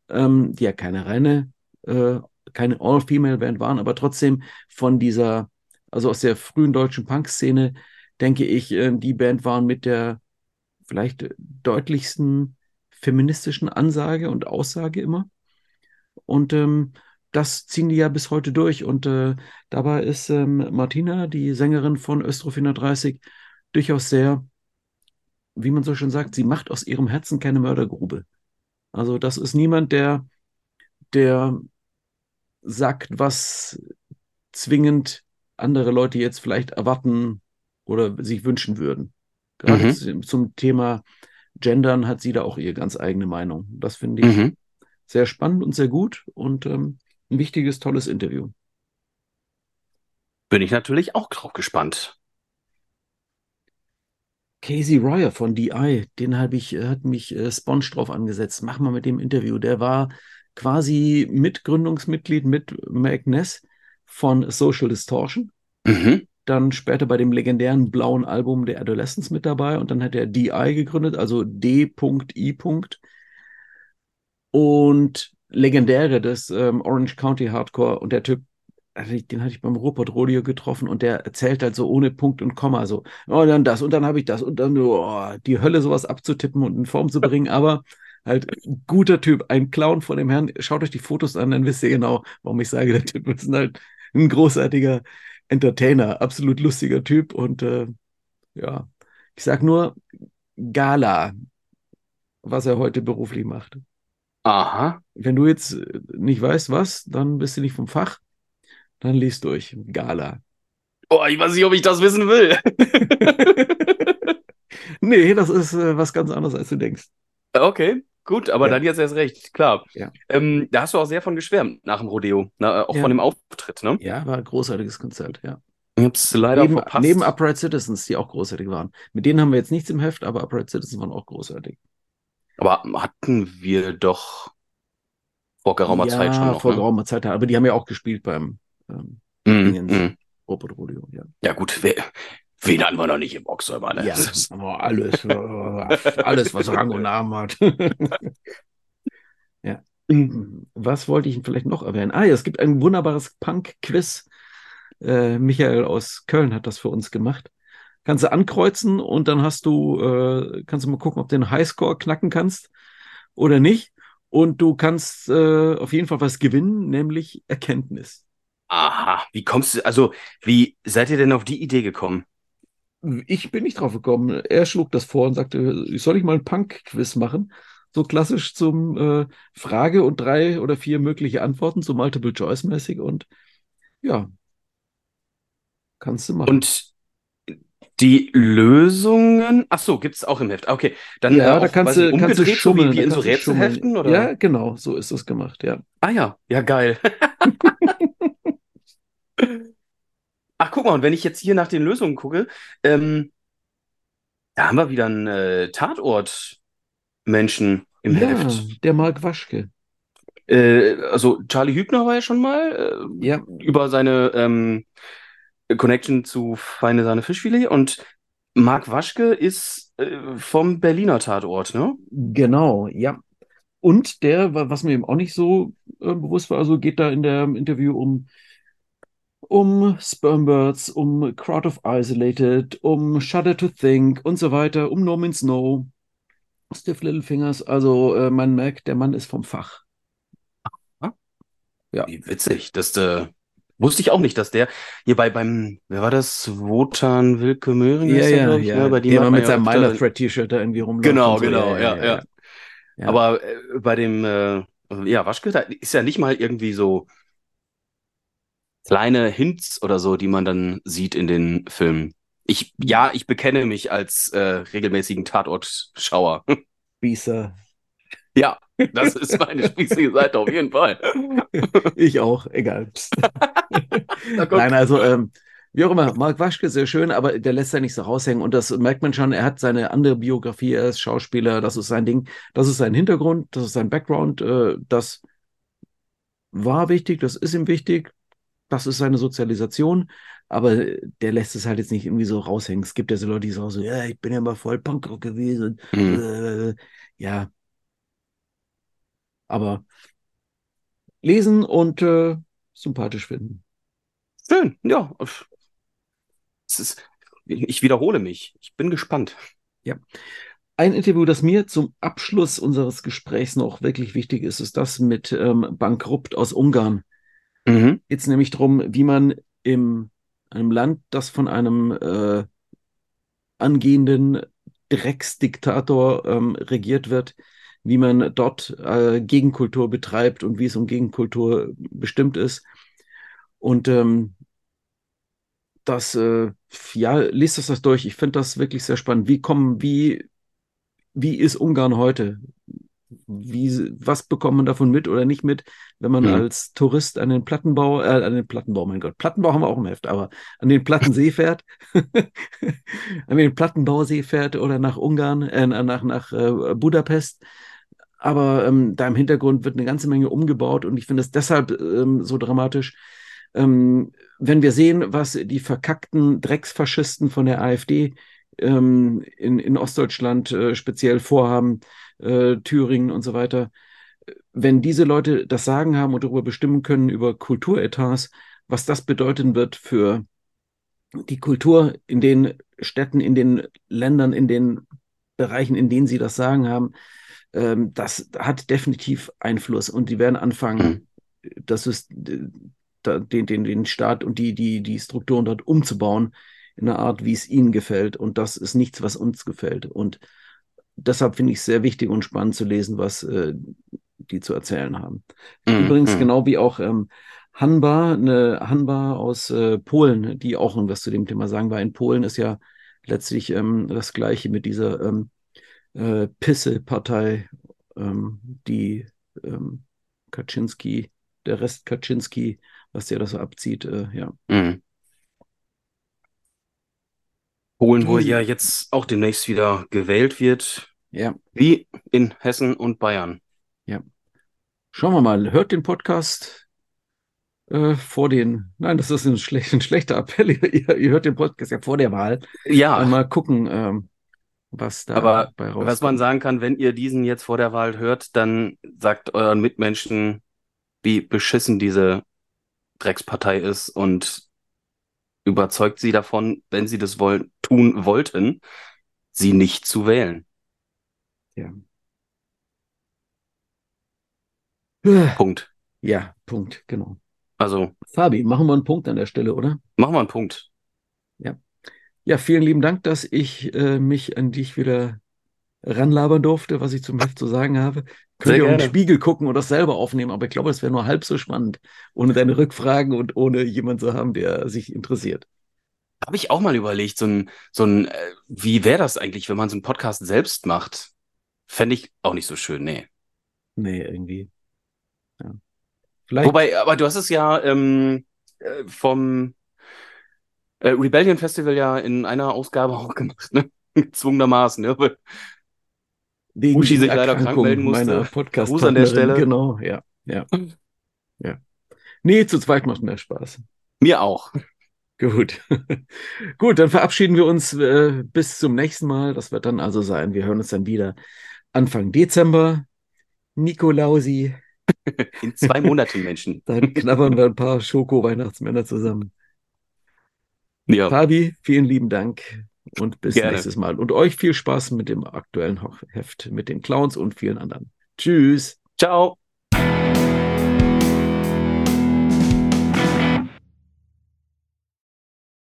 [SPEAKER 1] ähm, die ja keine reine, äh, keine All-Female-Band waren, aber trotzdem von dieser, also aus der frühen deutschen Punk-Szene, denke ich, äh, die Band waren mit der vielleicht deutlichsten feministischen Ansage und Aussage immer. Und ähm, das ziehen die ja bis heute durch. Und äh, dabei ist ähm, Martina, die Sängerin von Östro 430, durchaus sehr, wie man so schön sagt, sie macht aus ihrem Herzen keine Mördergrube. Also das ist niemand, der, der sagt, was zwingend andere Leute jetzt vielleicht erwarten oder sich wünschen würden. Gerade mhm. zum Thema Gendern hat sie da auch ihre ganz eigene Meinung. Das finde ich mhm. sehr spannend und sehr gut und ähm, ein wichtiges, tolles Interview.
[SPEAKER 2] Bin ich natürlich auch drauf gespannt.
[SPEAKER 1] Casey Royer von DI, den habe ich, äh, hat mich äh, Sponge drauf angesetzt. Mach mal mit dem Interview. Der war quasi Mitgründungsmitglied mit Mac Ness von Social Distortion. Mhm. Dann später bei dem legendären blauen Album der Adolescence mit dabei und dann hat er DI gegründet, also D.I. Und legendäre des ähm, Orange County Hardcore und der Typ also den hatte ich beim Rupert Rodeo getroffen und der erzählt halt so ohne Punkt und Komma so, oh, dann das und dann habe ich das und dann oh, die Hölle sowas abzutippen und in Form zu bringen, aber halt guter Typ, ein Clown von dem Herrn. Schaut euch die Fotos an, dann wisst ihr genau, warum ich sage, der Typ ist halt ein großartiger Entertainer, absolut lustiger Typ und äh, ja, ich sag nur Gala, was er heute beruflich macht.
[SPEAKER 2] Aha.
[SPEAKER 1] Wenn du jetzt nicht weißt, was, dann bist du nicht vom Fach. Dann liest durch. Gala.
[SPEAKER 2] Oh, ich weiß nicht, ob ich das wissen will.
[SPEAKER 1] nee, das ist äh, was ganz anderes, als du denkst.
[SPEAKER 2] Okay, gut, aber ja. dann jetzt erst recht, klar. Ja. Ähm, da hast du auch sehr von geschwärmt nach dem Rodeo, na, äh, auch ja. von dem Auftritt, ne?
[SPEAKER 1] Ja, war ein großartiges Konzert, ja.
[SPEAKER 2] Ich hab's leider
[SPEAKER 1] neben,
[SPEAKER 2] verpasst.
[SPEAKER 1] Neben Upright Citizens, die auch großartig waren. Mit denen haben wir jetzt nichts im Heft, aber Upright Citizens waren auch großartig.
[SPEAKER 2] Aber hatten wir doch vor geraumer Zeit schon noch.
[SPEAKER 1] Vor ne? geraumer Zeit, aber die haben ja auch gespielt beim ähm, mm, mm. Rodeo, ja.
[SPEAKER 2] Ja, gut, wer, wen hatten wir noch nicht im Boxsäuber, ne?
[SPEAKER 1] Ja, aber alles, äh, alles, was Rang und Namen hat. ja. Was wollte ich vielleicht noch erwähnen? Ah, ja, es gibt ein wunderbares Punk-Quiz. Äh, Michael aus Köln hat das für uns gemacht. Kannst du ankreuzen und dann hast du, äh, kannst du mal gucken, ob du den Highscore knacken kannst oder nicht. Und du kannst äh, auf jeden Fall was gewinnen, nämlich Erkenntnis.
[SPEAKER 2] Aha, wie kommst du, also wie seid ihr denn auf die Idee gekommen?
[SPEAKER 1] Ich bin nicht drauf gekommen. Er schlug das vor und sagte, soll ich mal ein Punk-Quiz machen? So klassisch zum äh, Frage und drei oder vier mögliche Antworten, so Multiple-Choice-mäßig und ja, kannst du machen.
[SPEAKER 2] Und die Lösungen, ach so, gibt es auch im Heft. Okay, dann
[SPEAKER 1] ja, äh, da kannst du, kannst du schummeln,
[SPEAKER 2] so wie, wie in so Rätselheften, oder?
[SPEAKER 1] Ja, genau, so ist das gemacht, ja.
[SPEAKER 2] Ah ja, ja geil. Ach, guck mal, und wenn ich jetzt hier nach den Lösungen gucke, ähm, da haben wir wieder einen äh, Tatort-Menschen im ja, Heft.
[SPEAKER 1] Der Mark Waschke.
[SPEAKER 2] Äh, also Charlie Hübner war ja schon mal äh, ja. über seine ähm, Connection zu Feine Sahne Fischfilet und Mark Waschke ist äh, vom Berliner Tatort, ne?
[SPEAKER 1] Genau, ja. Und der, was mir eben auch nicht so äh, bewusst war, also geht da in dem Interview um um Spermbirds, um Crowd of Isolated, um Shudder to Think und so weiter, um No Means No, Stiff Little Fingers. Also äh, man merkt, der Mann ist vom Fach.
[SPEAKER 2] Ja. Wie witzig. Das äh, wusste ich auch nicht, dass der hier bei beim, wer war das? Wotan Wilke Möhring?
[SPEAKER 1] Ja, ja, ja. Ne? Bei dem der mit seinem Minor Threat T-Shirt da irgendwie rumläuft.
[SPEAKER 2] Genau, so. genau, ja, ja. ja. ja. Aber äh, bei dem, äh, ja, Waschke, da ist ja nicht mal irgendwie so kleine Hints oder so, die man dann sieht in den Filmen. Ich, ja, ich bekenne mich als äh, regelmäßigen Tatortschauer.
[SPEAKER 1] Spießer.
[SPEAKER 2] Ja, das ist meine spießige Seite auf jeden Fall.
[SPEAKER 1] ich auch, egal. Nein, also ähm, wie auch immer, Mark Waschke, sehr schön, aber der lässt ja nicht so raushängen und das merkt man schon, er hat seine andere Biografie, er ist Schauspieler, das ist sein Ding, das ist sein Hintergrund, das ist sein Background, äh, das war wichtig, das ist ihm wichtig, das ist seine Sozialisation, aber der lässt es halt jetzt nicht irgendwie so raushängen. Es gibt ja so Leute, die sagen so, ja, ich bin ja mal voll Punkrock gewesen. Mhm. Äh, ja. Aber lesen und äh, sympathisch finden.
[SPEAKER 2] Schön, ja. Ist, ich wiederhole mich. Ich bin gespannt.
[SPEAKER 1] Ja. Ein Interview, das mir zum Abschluss unseres Gesprächs noch wirklich wichtig ist, ist das mit ähm, Bankrupt aus Ungarn. Mhm. Jetzt nämlich darum, wie man in einem Land, das von einem äh, angehenden Drecksdiktator ähm, regiert wird, wie man dort äh, Gegenkultur betreibt und wie es um Gegenkultur bestimmt ist. Und ähm, das, äh, ja, liest das, das durch. Ich finde das wirklich sehr spannend. Wie kommen, wie, wie ist Ungarn heute? Wie, was bekommt man davon mit oder nicht mit, wenn man mhm. als Tourist an den Plattenbau, äh, an den Plattenbau, mein Gott, Plattenbau haben wir auch im Heft, aber an den Plattensee fährt, an den Plattenbausee fährt oder nach Ungarn, äh, nach, nach äh, Budapest. Aber ähm, da im Hintergrund wird eine ganze Menge umgebaut und ich finde es deshalb ähm, so dramatisch, ähm, wenn wir sehen, was die verkackten Drecksfaschisten von der AfD ähm, in, in Ostdeutschland äh, speziell vorhaben, äh, Thüringen und so weiter, wenn diese Leute das Sagen haben und darüber bestimmen können, über Kulturetats, was das bedeuten wird für die Kultur in den Städten, in den Ländern, in den Bereichen, in denen sie das Sagen haben, ähm, das hat definitiv Einfluss und die werden anfangen, mhm. das ist den, den, den Staat und die, die, die Strukturen dort umzubauen in einer Art, wie es ihnen gefällt. Und das ist nichts, was uns gefällt. Und deshalb finde ich es sehr wichtig und spannend zu lesen, was äh, die zu erzählen haben. Mm, Übrigens, mm. genau wie auch ähm, Hanba, eine Hanba aus äh, Polen, die auch irgendwas zu dem Thema sagen, weil in Polen ist ja letztlich ähm, das Gleiche mit dieser ähm, äh, Pisse-Partei, ähm, die ähm, Kaczynski, der Rest Kaczynski was der da so abzieht, äh, ja. Mhm.
[SPEAKER 2] Polen, wo ja jetzt auch demnächst wieder gewählt wird.
[SPEAKER 1] Ja.
[SPEAKER 2] Wie in Hessen und Bayern.
[SPEAKER 1] Ja. Schauen wir mal. Hört den Podcast äh, vor den. Nein, das ist ein, schlech ein schlechter Appell. ihr, ihr, hört den Podcast ja vor der Wahl.
[SPEAKER 2] Ja.
[SPEAKER 1] Und mal gucken, ähm, was da
[SPEAKER 2] Aber bei rauskommt. Was man sagen kann, wenn ihr diesen jetzt vor der Wahl hört, dann sagt euren Mitmenschen, wie beschissen diese Dreckspartei ist und überzeugt sie davon, wenn sie das wollen, tun wollten, sie nicht zu wählen.
[SPEAKER 1] Ja.
[SPEAKER 2] Punkt.
[SPEAKER 1] Ja, Punkt, genau.
[SPEAKER 2] Also.
[SPEAKER 1] Fabi, machen wir einen Punkt an der Stelle, oder?
[SPEAKER 2] Machen wir einen Punkt.
[SPEAKER 1] Ja. Ja, vielen lieben Dank, dass ich äh, mich an dich wieder ranlabern durfte, was ich zum Heft zu sagen habe. Könnt ihr auch im Spiegel gucken und das selber aufnehmen, aber ich glaube, es wäre nur halb so spannend, ohne deine Rückfragen und ohne jemanden zu haben, der sich interessiert.
[SPEAKER 2] Habe ich auch mal überlegt, so ein, so ein, äh, wie wäre das eigentlich, wenn man so einen Podcast selbst macht? Fände ich auch nicht so schön, nee.
[SPEAKER 1] Nee, irgendwie. Ja.
[SPEAKER 2] Vielleicht. Wobei, aber du hast es ja ähm, äh, vom äh, Rebellion Festival ja in einer Ausgabe auch gemacht, ne? Gezwungenermaßen, ne?
[SPEAKER 1] Wegen Uschi sich leider krank melden musste. Podcast Gruß an der Stelle. Genau, ja, ja. Ja. Nee, zu zweit macht mehr Spaß.
[SPEAKER 2] Mir auch.
[SPEAKER 1] Gut. Gut, dann verabschieden wir uns äh, bis zum nächsten Mal. Das wird dann also sein. Wir hören uns dann wieder Anfang Dezember. Nikolausi.
[SPEAKER 2] In zwei Monaten, Menschen.
[SPEAKER 1] Dann knabbern wir ein paar Schoko-Weihnachtsmänner zusammen. Ja. Fabi, vielen lieben Dank und bis Gerne. nächstes Mal. Und euch viel Spaß mit dem aktuellen Heft, mit den Clowns und vielen anderen. Tschüss.
[SPEAKER 2] Ciao.